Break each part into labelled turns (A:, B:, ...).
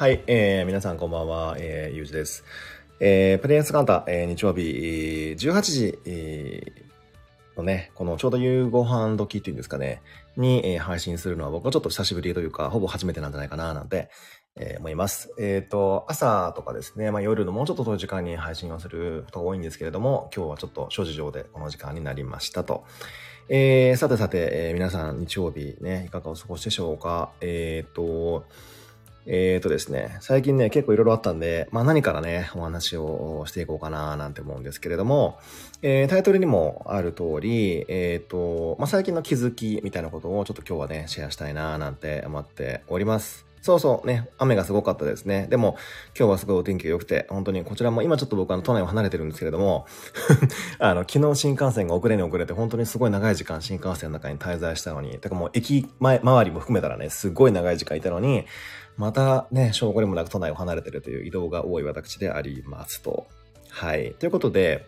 A: はい、えー、皆さんこんばんは、えー、ゆうじです。えー、プレイヤースカンタ、えー、日曜日、18時、えー、のね、このちょうど夕ご飯時っていうんですかね、に、えー、配信するのは僕はちょっと久しぶりというか、ほぼ初めてなんじゃないかな、なんて、えー、思います。えっ、ー、と、朝とかですね、まあ夜のもうちょっと遠い時間に配信をすることが多いんですけれども、今日はちょっと諸事情でこの時間になりましたと。えー、さてさて、えー、皆さん日曜日ね、いかがお過ごしでしょうか？えっ、ー、と、えーとですね、最近ね、結構いろいろあったんで、まあ何からね、お話をしていこうかななんて思うんですけれども、えー、タイトルにもある通り、えーと、まあ最近の気づきみたいなことをちょっと今日はね、シェアしたいななんて思っております。そうそうね、雨がすごかったですね。でも、今日はすごいお天気が良くて、本当にこちらも今ちょっと僕あの都内を離れてるんですけれども、あの、昨日新幹線が遅れに遅れて、本当にすごい長い時間新幹線の中に滞在したのに、てかもう駅前、周りも含めたらね、すごい長い時間いたのに、またね、証拠にもなく都内を離れてるという移動が多い私でありますと。はい。ということで、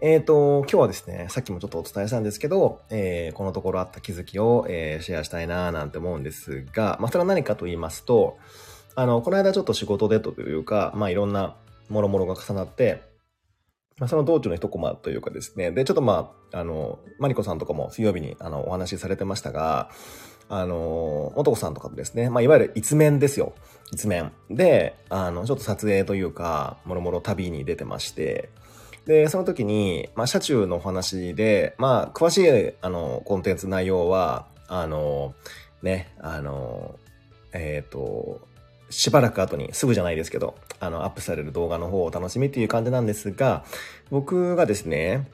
A: えっ、ー、と、今日はですね、さっきもちょっとお伝えしたんですけど、えー、このところあった気づきを、えー、シェアしたいななんて思うんですが、まあ、それは何かと言いますと、あの、この間ちょっと仕事でというか、まあ、いろんなもろもろが重なって、まあ、その道中の一コマというかですね、で、ちょっとまあ、あの、マリコさんとかも水曜日にあのお話しされてましたが、あの、元子さんとかとですね、まあ、いわゆる一面ですよ。一面。で、あの、ちょっと撮影というか、もろもろ旅に出てまして、で、その時に、まあ、車中のお話で、まあ、詳しい、あの、コンテンツ内容は、あの、ね、あの、えっ、ー、と、しばらく後に、すぐじゃないですけど、あの、アップされる動画の方を楽しみっていう感じなんですが、僕がですね、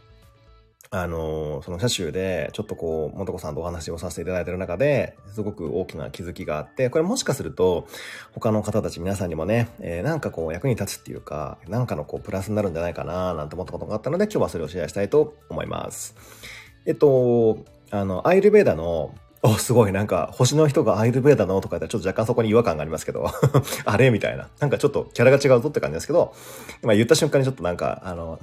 A: あの、その車種で、ちょっとこう、もとこさんとお話をさせていただいている中で、すごく大きな気づきがあって、これもしかすると、他の方たち皆さんにもね、えー、なんかこう、役に立つっていうか、なんかのこう、プラスになるんじゃないかな、なんて思ったことがあったので、今日はそれをシェアしたいと思います。えっと、あの、アイルベーダの、お、すごい、なんか、星の人がアイルベーダのとか言ったらちょっと若干そこに違和感がありますけど、あれみたいな。なんかちょっとキャラが違うぞって感じですけど、今言った瞬間にちょっとなんか、あの、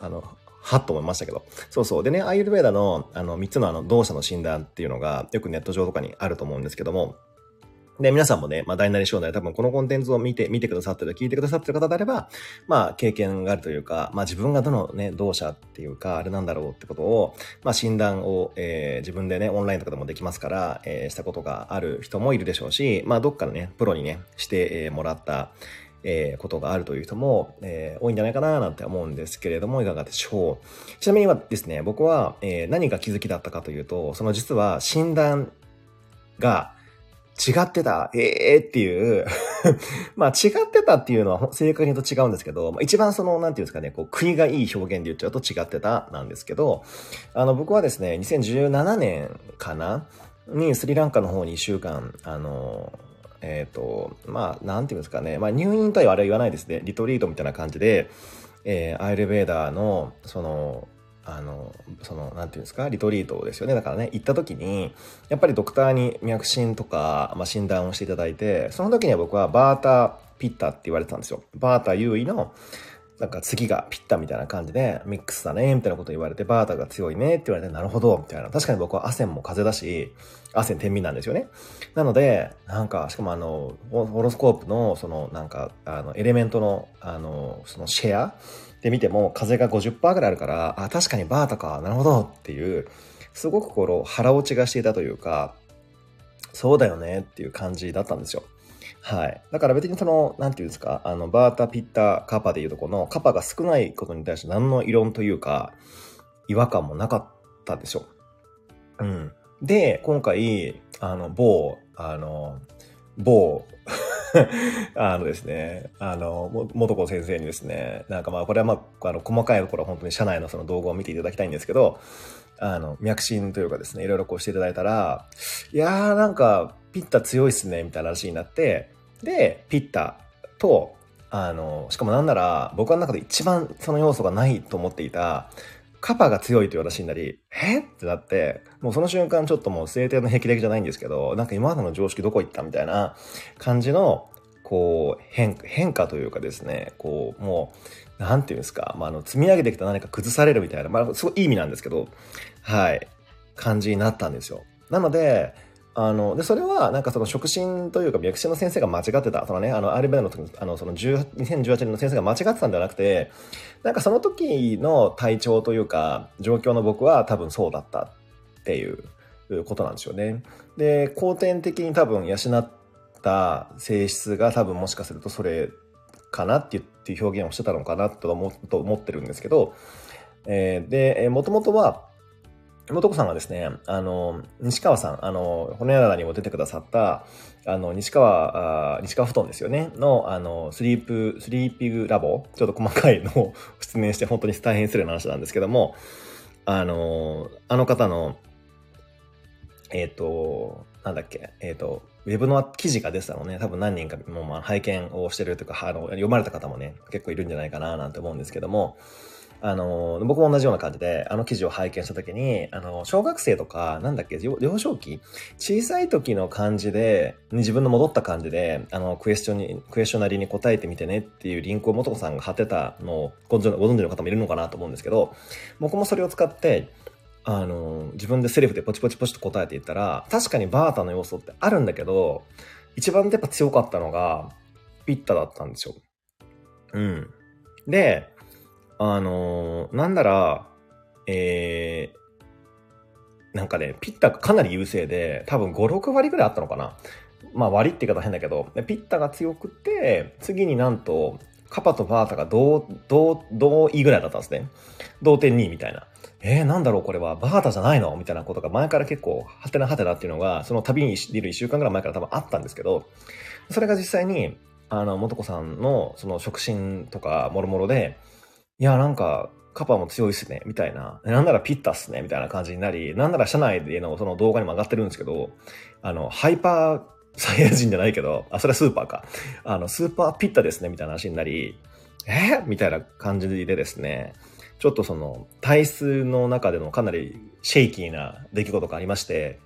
A: あの、はっと思いましたけど。そうそう。でね、アイルベーダの、あの、3つのあの、動作の診断っていうのが、よくネット上とかにあると思うんですけども、で、皆さんもね、まあ、大なり小なり多分このコンテンツを見て、見てくださってる、聞いてくださってる方であれば、まあ、経験があるというか、まあ、自分がどのね、動作っていうか、あれなんだろうってことを、まあ、診断を、えー、自分でね、オンラインとかでもできますから、えー、したことがある人もいるでしょうし、まあ、どっかのね、プロにね、して、えー、もらった、えー、ことがあるという人も、えー、多いんじゃないかななんて思うんですけれども、いかがでしょう。ちなみにはですね、僕は、えー、何が気づきだったかというと、その実は診断が違ってた、ええー、っていう まあ違ってたっていうのは正確に言うと違うんですけど、まあ、一番その、なんていうんですかね、こう、国がいい表現で言っちゃうと違ってたなんですけど、あの、僕はですね、2017年かなにスリランカの方に一週間、あの、えっ、ー、と、まあ、なんていうんですかね、まあ、入院とはあれは言わないですね。リトリートみたいな感じで、えー、アイルベーダーの、その、あの、その、なんていうんですか、リトリートですよね。だからね、行った時に、やっぱりドクターに脈診とか、まあ、診断をしていただいて、その時には僕はバーターピッタって言われてたんですよ。バーター優位の、なんか次がピッタみたいな感じで、ミックスだね、みたいなこと言われて、バーターが強いねって言われて、なるほど、みたいな。確かに僕は汗も風だし、汗天秤なんですよね。なので、なんか、しかもあの、ホロスコープの、その、なんか、あの、エレメントの、あの、そのシェアで見ても、風が50%ぐらいあるから、あ、確かにバータか、なるほどっていう、すごくこの腹落ちがしていたというか、そうだよねっていう感じだったんですよ。はい。だから別にその、なんていうんですか、あの、バータ、ピッタ、カパでいうとこの、カパが少ないことに対して何の異論というか、違和感もなかったでしょ。うん。で、今回、あの、某、あの、某 あのですね、あの、元子先生にですね、なんかまあ、これはまあ、あの、細かいところ本当に社内のその動画を見ていただきたいんですけど、あの、脈診というかですね、いろいろこうしていただいたら、いやーなんか、ピッタ強いっすね、みたいな話になって、で、ピッタと、あの、しかもなんなら、僕の中で一番その要素がないと思っていた、カパが強いという話になり、え？ってなって、もうその瞬間ちょっともう制定の霹靂じゃないんですけど、なんか今までの常識どこ行ったみたいな感じの、こう、変、変化というかですね、こう、もう、なんていうんですか、まあ、あの、積み上げてきた何か崩されるみたいな、まあ、すごいいい意味なんですけど、はい、感じになったんですよ。なので、あの、で、それは、なんかその触診というか、脈診の先生が間違ってた。そのね、あの、アルベナの時あの、その2018年の先生が間違ってたんじゃなくて、なんかその時の体調というか、状況の僕は多分そうだったっていうことなんですよね。で、後天的に多分養った性質が多分もしかするとそれかなっていう表現をしてたのかなと思と思ってるんですけど、えー、で、もともとは、元子さんがですね、あの、西川さん、あの、骨ならにも出てくださった、あの、西川、あ西川布団ですよね、の、あの、スリープ、スリーピングラボ、ちょっと細かいのを 出演して本当に大変失礼な話なんですけども、あの、あの方の、えっ、ー、と、なんだっけ、えっ、ー、と、ウェブの記事が出てたのね、多分何人かもまあ拝見をしてるというか、あの、読まれた方もね、結構いるんじゃないかななんて思うんですけども、あの、僕も同じような感じで、あの記事を拝見したときに、あの、小学生とか、なんだっけ、幼少期小さい時の感じで、自分の戻った感じで、あの、クエスチョンに、クエスチョナリーに答えてみてねっていうリンクを元子さんが貼ってたのをご存知の方もいるのかなと思うんですけど、僕もそれを使って、あの、自分でセリフでポチポチポチと答えていったら、確かにバータの要素ってあるんだけど、一番やっぱ強かったのが、ピッタだったんですよ。うん。で、あのー、なんなら、えー、なんかね、ピッタがかなり優勢で、多分5、6割ぐらいあったのかな。まあ割って言い方変だけど、ピッタが強くて、次になんと、カパとバータが同、同、同意ぐらいだったんですね。同点2位みたいな。えー、なんだろうこれは、バータじゃないの？みたいなことが前から結構、はてなはてなっていうのが、その旅にいる1週間ぐらい前から多分あったんですけど、それが実際に、あの、元子さんの、その触診とか、もろもろで、いや、なんか、カパも強いっすね、みたいな。なんならピッタっすね、みたいな感じになり、なんなら社内でのその動画にも上がってるんですけど、あの、ハイパーサイヤ人じゃないけど、あ、それはスーパーか。あの、スーパーピッタですね、みたいな話になり、え？みたいな感じでですね、ちょっとその、体質の中でのかなりシェイキーな出来事がありまして、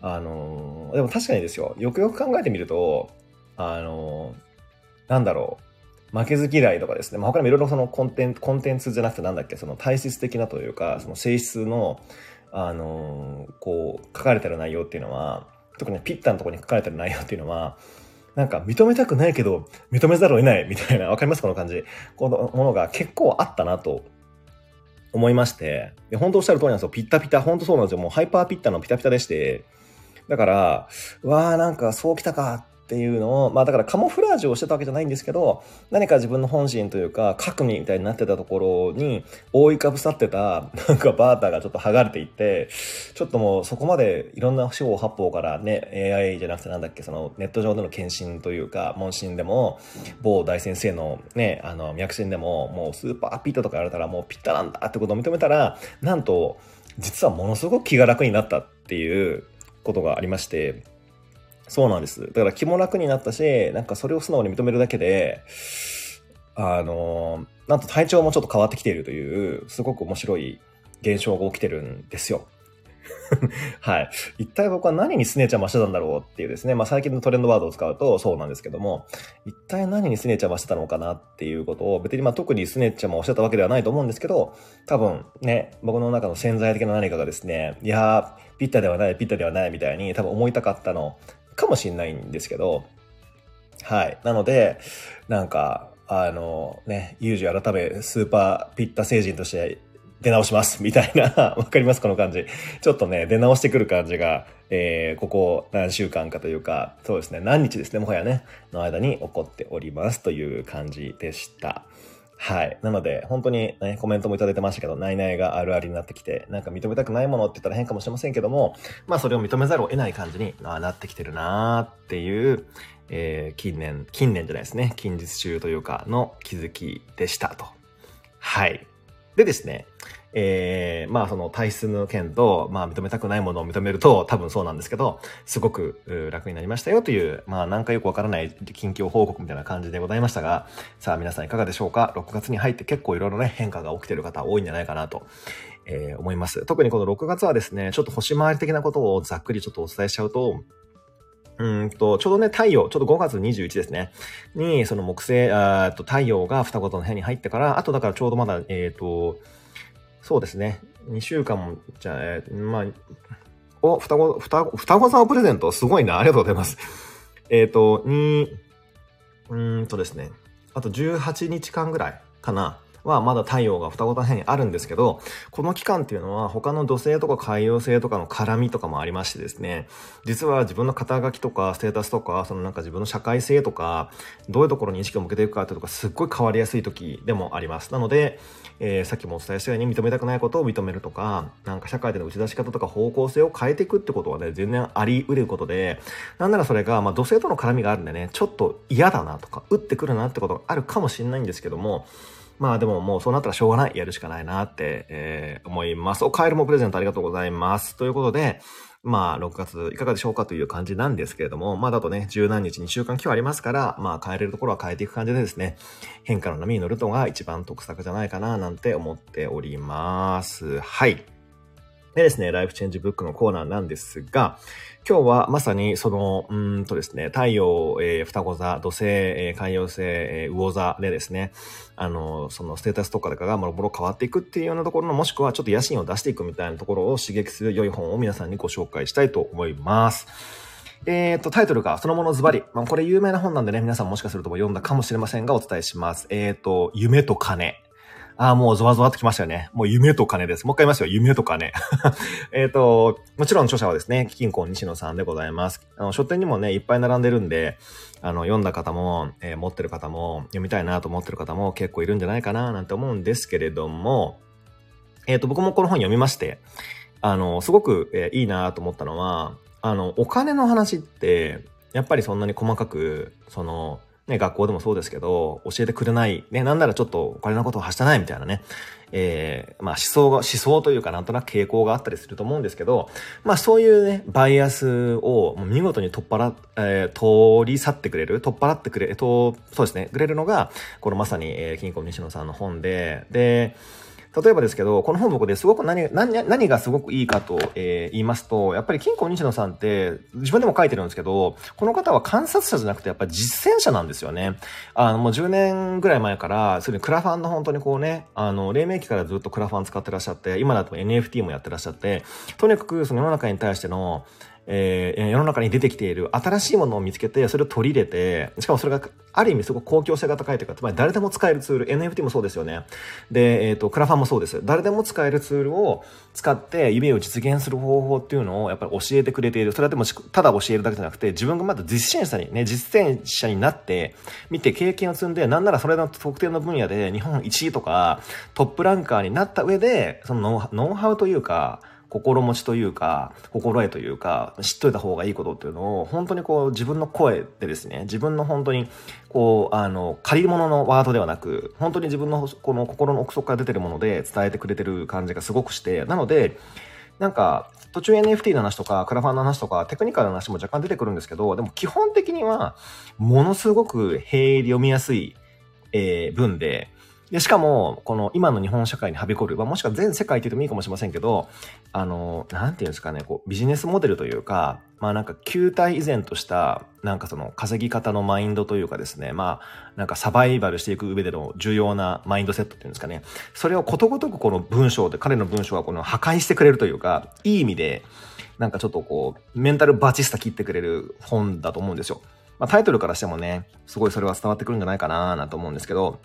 A: あの、でも確かにですよ、よくよく考えてみると、あの、なんだろう、負けず嫌いとかですね、まあ、他にもいろいろそのコンテンツ、コンテンツじゃなくてなんだっけ、その体質的なというか、その性質の、あのー、こう、書かれてる内容っていうのは、特にピッタのところに書かれてる内容っていうのは、なんか認めたくないけど、認めざるを得ないみたいな、わかります？この感じ。このものが結構あったなと。思いまして、で本当おっしゃる通りなんですよ。ピッタピタ、本当そうなんですよ。もうハイパーピッタのピタピタでして、だから、わーなんかそうきたか。っていうのを、まあだからカモフラージュをしてたわけじゃないんですけど、何か自分の本心というか、核にみたいになってたところに、覆いかぶさってた、なんかバーターがちょっと剥がれていって、ちょっともうそこまでいろんな四方八方からね、AI じゃなくてなんだっけ、そのネット上での検診というか、問診でも、某大先生のね、あの、脈診でも、もうスーパーピッタとか言われたらもうピッタなんだってことを認めたら、なんと、実はものすごく気が楽になったっていうことがありまして、そうなんです。だから気も楽になったし、なんかそれを素直に認めるだけで、あの、なんと体調もちょっと変わってきているという、すごく面白い現象が起きてるんですよ。はい。一体僕は何にスネちゃん増してたんだろうっていうですね。まあ最近のトレンドワードを使うとそうなんですけども、一体何にスネちゃん増してたのかなっていうことを、別にまあ特にスネちゃんもおっしゃったわけではないと思うんですけど、多分ね、僕の中の潜在的な何かがですね、いやー、ピッタではない、ピッタではないみたいに多分思いたかったのかもしれないんですけど、はい。なので、なんか、あのね、ユージ改めスーパーピッタ星人として出直しますみたいな、わかります？この感じ。ちょっとね、出直してくる感じが、えー、ここ何週間かというか、そうですね、何日ですね、もはやね、の間に起こっておりますという感じでした。はい。なので、本当にね、コメントもいただいてましたけど、ないないがあるありになってきて、なんか認めたくないものって言ったら変かもしれませんけども、まあそれを認めざるを得ない感じになってきてるなーっていう、えー、近年、近年じゃないですね、近日中というかの気づきでしたと。はい。でですね、えー、まあその体質の件と、まあ認めたくないものを認めると多分そうなんですけど、すごく楽になりましたよという、まあなんかよくわからない近況報告みたいな感じでございましたが、さあ皆さんいかがでしょうか ?6 月に入って結構いろいろね変化が起きてる方多いんじゃないかなと。えー、思います。特にこの6月はですね、ちょっと星回り的なことをざっくりちょっとお伝えしちゃうと、うんと、ちょうどね、太陽、ちょうど5月21ですね。に、その木星、あと太陽が双子との部屋に入ってから、あとだからちょうどまだ、えっ、ー、と、そうですね。2週間も、じゃあ、えー、まあ、お、双子、双子、双子さんをプレゼントすごいな。ありがとうございます。えっ、ー、と、に、うんとですね。あと18日間ぐらいかな。はまだ太陽が双子大変にあるんですけど、この期間っていうのは他の土星とか海洋星とかの絡みとかもありましてですね、実は自分の肩書きとかステータスとか、そのなんか自分の社会性とか、どういうところに意識を向けていくかっていうとかすっごい変わりやすい時でもあります。なので、えー、さっきもお伝えしたように認めたくないことを認めるとか、なんか社会での打ち出し方とか方向性を変えていくってことはね、全然あり得ることで、なんならそれが、まあ土星との絡みがあるんでね、ちょっと嫌だなとか、打ってくるなってことがあるかもしれないんですけども、まあでももうそうなったらしょうがない。やるしかないなって、えー、思います。お、カエルもプレゼントありがとうございます。ということで、まあ、6月いかがでしょうかという感じなんですけれども、まあ、だとね、十何日、2週間今日ありますから、まあ、変えれるところは変えていく感じでですね、変化の波に乗るのが一番得策じゃないかな、なんて思っております。はい。でですね、ライフチェンジブックのコーナーなんですが、今日はまさにその、うんとですね、太陽、えー、双子座、土星、えー、海洋星、えー、魚座でですね、あの、そのステータスとかがもろもろ変わっていくっていうようなところの、もしくはちょっと野心を出していくみたいなところを刺激する良い本を皆さんにご紹介したいと思います。えっ、ー、と、タイトルがそのものズバリ。まあ、これ有名な本なんでね、皆さんもしかするとも読んだかもしれませんが、お伝えします。えっ、ー、と、夢と金。ああ、もうゾワゾワっときましたよね。もう夢と金です。もう一回言いますよ。夢と金。えっと、もちろん著者はですね、貴金庫西野さんでございます。あの、書店にもね、いっぱい並んでるんで、あの、読んだ方も、えー、持ってる方も、読みたいなと思ってる方も結構いるんじゃないかななんて思うんですけれども、えっ、ー、と、僕もこの本読みまして、あの、すごく、えー、いいなと思ったのは、あの、お金の話って、やっぱりそんなに細かく、その、ね、学校でもそうですけど、教えてくれない、ね、なんならちょっとお金のことを発したないみたいなね、えー、まあ思想が、思想というかなんとなく傾向があったりすると思うんですけど、まあそういうね、バイアスを見事に取っ払、えー、通り去ってくれる、取っ払ってくれ、と、そうですね、くれるのが、このまさに、えー、金庫西野さんの本で、で、例えばですけど、この本僕ですごく何、何、何がすごくいいかと、えー、言いますと、やっぱり金庫西野さんって自分でも書いてるんですけど、この方は観察者じゃなくてやっぱ実践者なんですよね。あの、もう10年ぐらい前から、それクラファンの本当にこうね、あの、黎明期からずっとクラファン使ってらっしゃって、今だと NFT もやってらっしゃって、とにかくその世の中に対しての、えー、世の中に出てきている新しいものを見つけて、それを取り入れて、しかもそれがある意味すごく公共性が高いというか、つまり誰でも使えるツール、NFT もそうですよね。で、えっ、ー、と、クラファンもそうです。誰でも使えるツールを使って夢を実現する方法っていうのをやっぱり教えてくれている。それはでもただ教えるだけじゃなくて、自分がまだ実践者にね、実践者になって、見て経験を積んで、なんならそれの特定の分野で日本1位とかトップランカーになった上で、そのノウハウというか、心持ちというか、心得というか、知っといた方がいいことっていうのを、本当にこう自分の声でですね、自分の本当に、こう、あの、借り物のワードではなく、本当に自分のこの心の奥底から出てるもので伝えてくれてる感じがすごくして、なので、なんか、途中 NFT の話とか、クラファンの話とか、テクニカルな話も若干出てくるんですけど、でも基本的には、ものすごく平易読みやすい、えー、文で、で、しかも、この今の日本社会にはびこる、まあ、もしくは全世界って言ってもいいかもしれませんけど、あの、なんていうんですかね、こう、ビジネスモデルというか、まあなんか球体依然とした、なんかその稼ぎ方のマインドというかですね、まあ、なんかサバイバルしていく上での重要なマインドセットっていうんですかね、それをことごとくこの文章で、彼の文章はこの破壊してくれるというか、いい意味で、なんかちょっとこう、メンタルバチスタ切ってくれる本だと思うんですよ。まあタイトルからしてもね、すごいそれは伝わってくるんじゃないかななと思うんですけど、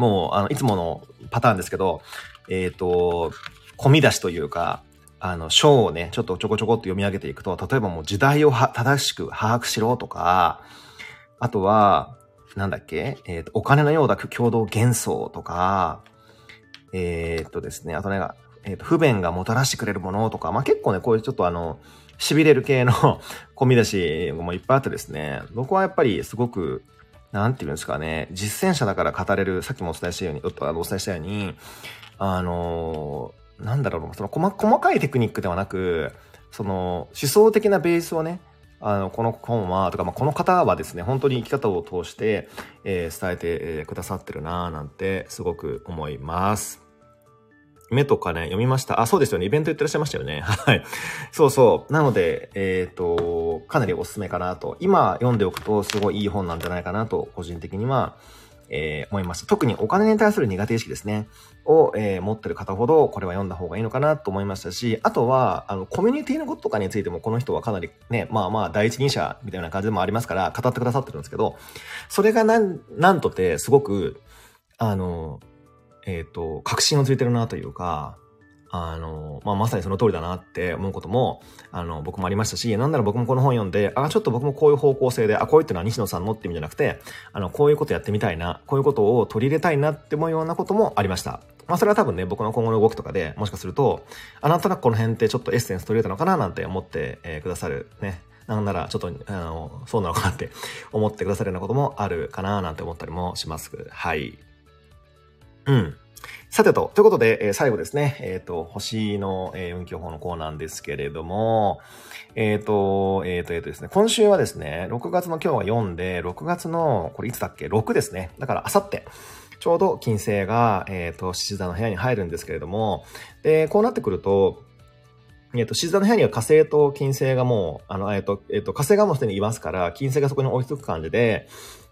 A: もう、あの、いつものパターンですけど、えっ、ー、と、込み出しというか、あの、章をね、ちょっとちょこちょこっと読み上げていくと、例えばもう時代を正しく把握しろとか、あとは、なんだっけえっ、ー、と、お金のようだ共同幻想とか、えっ、とですね、あとね、えっ、と、不便がもたらしてくれるものとか、まあ、結構ね、こういうちょっとあの、痺れる系の 込み出しもいっぱいあってですね、僕はやっぱりすごくなんていうんですかね、実践者だから語れる、さっきもお伝えしたように、あのお伝えしたように、あの、なんだろう、その細細かいテクニックではなく、その思想的なベースをね、あの、この本は、とか、まあ、この方はですね、本当に生き方を通して、えー、伝えて、えー、くださってるなぁなんて、すごく思います。目とかね、読みました。あ、そうですよね。イベント言ってらっしゃいましたよね。はい。そうそう。なので、えっ、ー、と、かなりおすすめかなと。今読んでおくとすごいいい本なんじゃないかなと、個人的には、えー、思いました。特にお金に対する苦手意識ですね。を、えー、持ってる方ほど、これは読んだ方がいいのかなと思いましたし、あとは、あの、コミュニティのこととかについても、この人はかなりね、まあまあ、第一人者みたいな感じでもありますから、語ってくださってるんですけど、それがなん、なんとて、すごく、あの、えっ、ー、と、確信をついてるなというか、あの、まあ、まさにその通りだなって思うことも、あの、僕もありましたし、なんなら僕もこの本読んで、あ、ちょっと僕もこういう方向性で、あ、こういうってのは西野さんのって意味じゃなくて、あの、こういうことやってみたいな、こういうことを取り入れたいなって思うようなこともありました。まあ、それは多分ね、僕の今後の動きとかで、もしかすると、あ、なんとなくこの辺ってちょっとエッセンス取り入れたのかななんて思って、くださるね。なんなら、ちょっと、あの、そうなのかなって思ってくださるようなこともあるかななんて思ったりもします。はい。うん。さてと、ということで、えー、最後ですね、えっ、ー、と、星の、えー、運気予報のコーナーですけれども、えっ、ー、と、えっ、と、えっ、とですね、今週はですね、6月の今日は4で、6月の、これいつだっけ ?6 ですね。だから、あさって、ちょうど金星が、えっ、と、獅子座の部屋に入るんですけれども、で、こうなってくると、えっ、と、獅子座の部屋には火星と金星がもう、あの、えっ、と、えっ、と、火星がもうすでにいますから、金星がそこに追いつく感じで、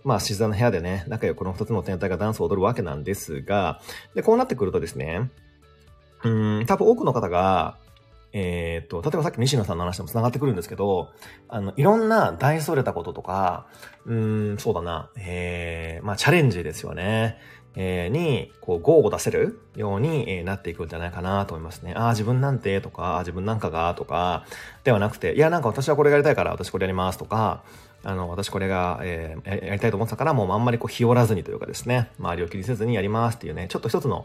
A: まあ、静かな部屋でね、仲良くこの二つの天体がダンスを踊るわけなんですが、で、こうなってくるとですね、うん、多分多くの方が、えっ、と、例えばさっき西野さんの話でも繋がってくるんですけど、あの、いろんな大それたこととか、うん、そうだな、えー、まあ、チャレンジですよね。え、に、こう、ゴーを出せるように、え、なっていくんじゃないかなと思いますね。ああ、自分なんてとか、自分なんかがとか、ではなくて、いや、なんか私はこれやりたいから私これやりますとか、あの、私これが、えー、やりたいと思ってたから、もうあんまりこう、日和らずにというかですね、周りを気にせずにやりますっていうね、ちょっと一つの、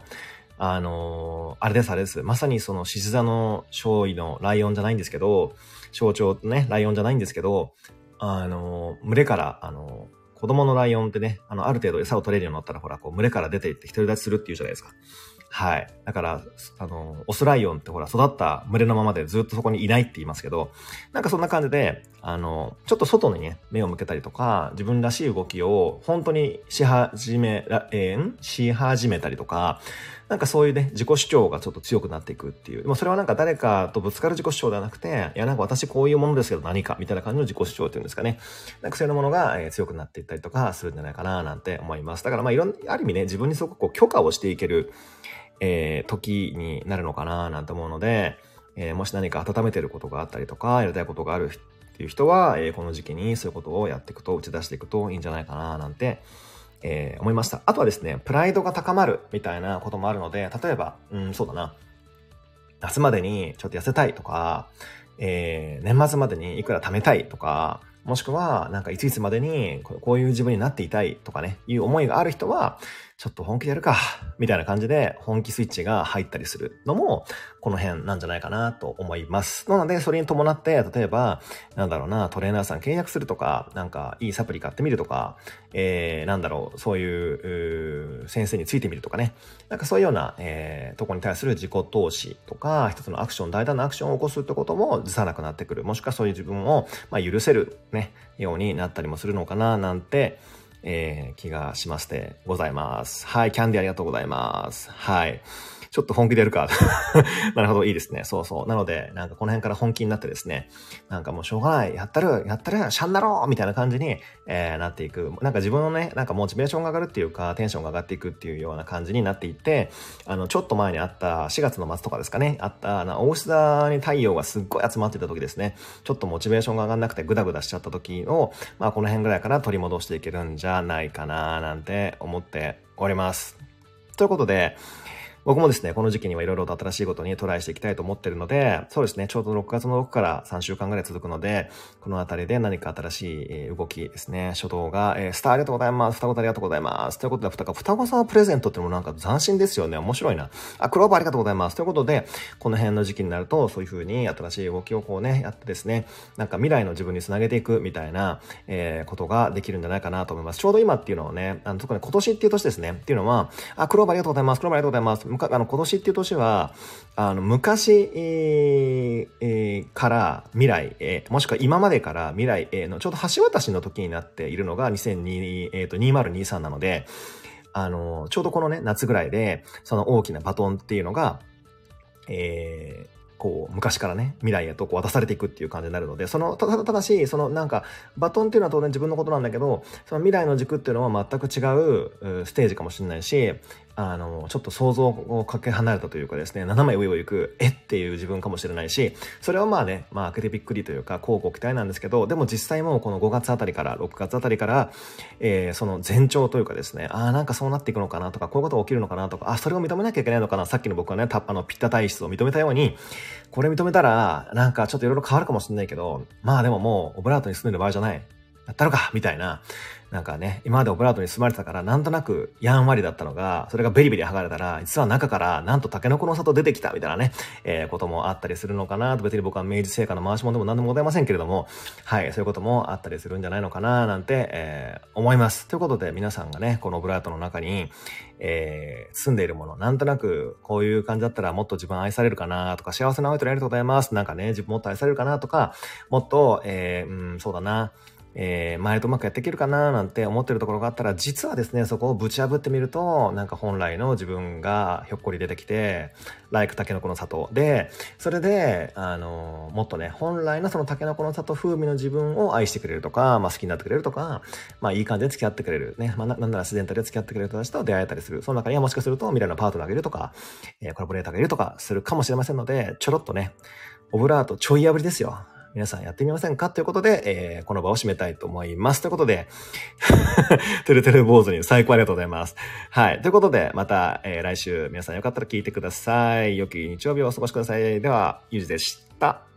A: あのー、あれです、あれです。まさにその獅子座の勝利のライオンじゃないんですけど、象徴ね、ライオンじゃないんですけど、あのー、群れから、あのー、子供のライオンってね、あの、ある程度餌を取れるようになったら、ほら、こう、群れから出て行って独り立ちするっていうじゃないですか。はい。だから、あの、オスライオンってほら、育った群れのままでずっとそこにいないって言いますけど、なんかそんな感じで、あの、ちょっと外にね、目を向けたりとか、自分らしい動きを本当にし始め、えー、し始めたりとか、なんかそういうね、自己主張がちょっと強くなっていくっていう。でもそれはなんか誰かとぶつかる自己主張ではなくて、いやなんか私こういうものですけど何かみたいな感じの自己主張っていうんですかね。なんかそういうものが、え、強くなっていったりとかするんじゃないかななんて思います。だからまあいろんな、ある意味ね、自分にすごくこう許可をしていける、えー、時になるのかななんて思うので、えー、もし何か温めてることがあったりとか、やりたいことがあるっていう人は、えー、この時期にそういうことをやっていくと、打ち出していくといいんじゃないかななんて、えー、思いました。あとはですね、プライドが高まるみたいなこともあるので、例えば、うん、そうだな。夏までにちょっと痩せたいとか、えー、年末までにいくら貯めたいとか、もしくは、なんかいついつまでにこういう自分になっていたいとかね、いう思いがある人は、ちょっと本気でやるか、みたいな感じで本気スイッチが入ったりするのも、この辺なんじゃないかなと思います。なので、それに伴って、例えば、なんだろうな、トレーナーさん契約するとか、なんかいいサプリ買ってみるとか、えー、なんだろう、そういう、う先生についてみるとかね。なんかそういうような、えー、とこに対する自己投資とか、一つのアクション、大胆なアクションを起こすってことも辞さなくなってくる。もしくはそういう自分を、まあ、許せる、ね、ようになったりもするのかな、なんて、えー、気がしましてございます。はい、キャンディありがとうございます。はい。ちょっと本気でやるか。なるほど、いいですね。そうそう。なので、なんかこの辺から本気になってですね、なんかもうしょうがない、やったる、やったる、シャンだろうみたいな感じに、えー、なっていく。なんか自分のね、なんかモチベーションが上がるっていうか、テンションが上がっていくっていうような感じになっていって、あの、ちょっと前にあった4月の末とかですかね、あった、な大志座に太陽がすっごい集まってた時ですね、ちょっとモチベーションが上がんなくてグダグダしちゃった時を、まあこの辺ぐらいから取り戻していけるんじゃないかななんて思っております。ということで、僕もですね、この時期にはいろいろと新しいことにトライしていきたいと思ってるので、そうですね、ちょうど6月の6から3週間ぐらい続くので、このあたりで何か新しい動きですね、初動が、えー、スターありがとうございます。双子ありがとうございます。ということで、双子、双子さんプレゼントってのもなんか斬新ですよね。面白いな。あ、クローバーありがとうございます。ということで、この辺の時期になると、そういう風に新しい動きをこうね、やってですね、なんか未来の自分につなげていくみたいな、えー、ことができるんじゃないかなと思います。ちょうど今っていうのはね、あの特に今年っていう年ですね、っていうのは、あ、クローバーありがとうございます。クローバーありがとうございます。あの今年っていう年は、あの、昔、えー、から未来へ、もしくは今までから未来へのちょうど橋渡しの時になっているのが2002、えー、と2023なので、あの、ちょうどこのね、夏ぐらいで、その大きなバトンっていうのが、えー、こう、昔からね、未来へとこう渡されていくっていう感じになるので、その、ただ、ただし、そのなんか、バトンっていうのは当然自分のことなんだけど、その未来の軸っていうのは全く違うステージかもしれないし、あの、ちょっと想像をかけ離れたというかですね、斜め上を行く、えっていう自分かもしれないし、それはまあね、まあ開けてびっくりというか、交互期待なんですけど、でも実際もうこの5月あたりから、6月あたりから、えー、その前兆というかですね、ああ、なんかそうなっていくのかなとか、こういうことが起きるのかなとか、あ、それを認めなきゃいけないのかな、さっきの僕はね、たあの、ピッタ体質を認めたように、これ認めたら、なんかちょっといろいろ変わるかもしれないけど、まあでももう、オブラートに住んでる場合じゃない。やったのかみたいな。なんかね、今までオブラートに住まれてたから、なんとなくやんわりだったのが、それがベリベリ剥がれたら、実は中からなんとタケノコの里出てきたみたいなね、えー、こともあったりするのかなと、別に僕は明治製菓の回し物でも何でもございませんけれども、はい、そういうこともあったりするんじゃないのかななんて、えー、思います。ということで皆さんがね、このオブラートの中に、えー、住んでいるもの、なんとなくこういう感じだったらもっと自分愛されるかなとか、幸せな青い鳥ありがとうございます。なんかね、自分もっと愛されるかなとか、もっと、えー、うん、そうだな、えー、前とうまくやっていけるかななんて思ってるところがあったら、実はですね、そこをぶち破ってみると、なんか本来の自分がひょっこり出てきて、ライクタケノコの里で、それで、あの、もっとね、本来のそのタケノコの里風味の自分を愛してくれるとか、まあ好きになってくれるとか、まあいい感じで付き合ってくれる。ね、まあなんなら自然体で付き合ってくれる人たちと出会えたりする。その中にはもしかすると未来のパートナーがいるとか、えー、コラボレーターがいるとかするかもしれませんので、ちょろっとね、オブラートちょい破りですよ。皆さんやってみませんか？ということで、えー、この場を締めたいと思います。ということで、てるてる坊主に最高ありがとうございます。はい。ということで、また、えー、来週皆さんよかったら聞いてください。良き日曜日をお過ごしください。では、ゆうじでした。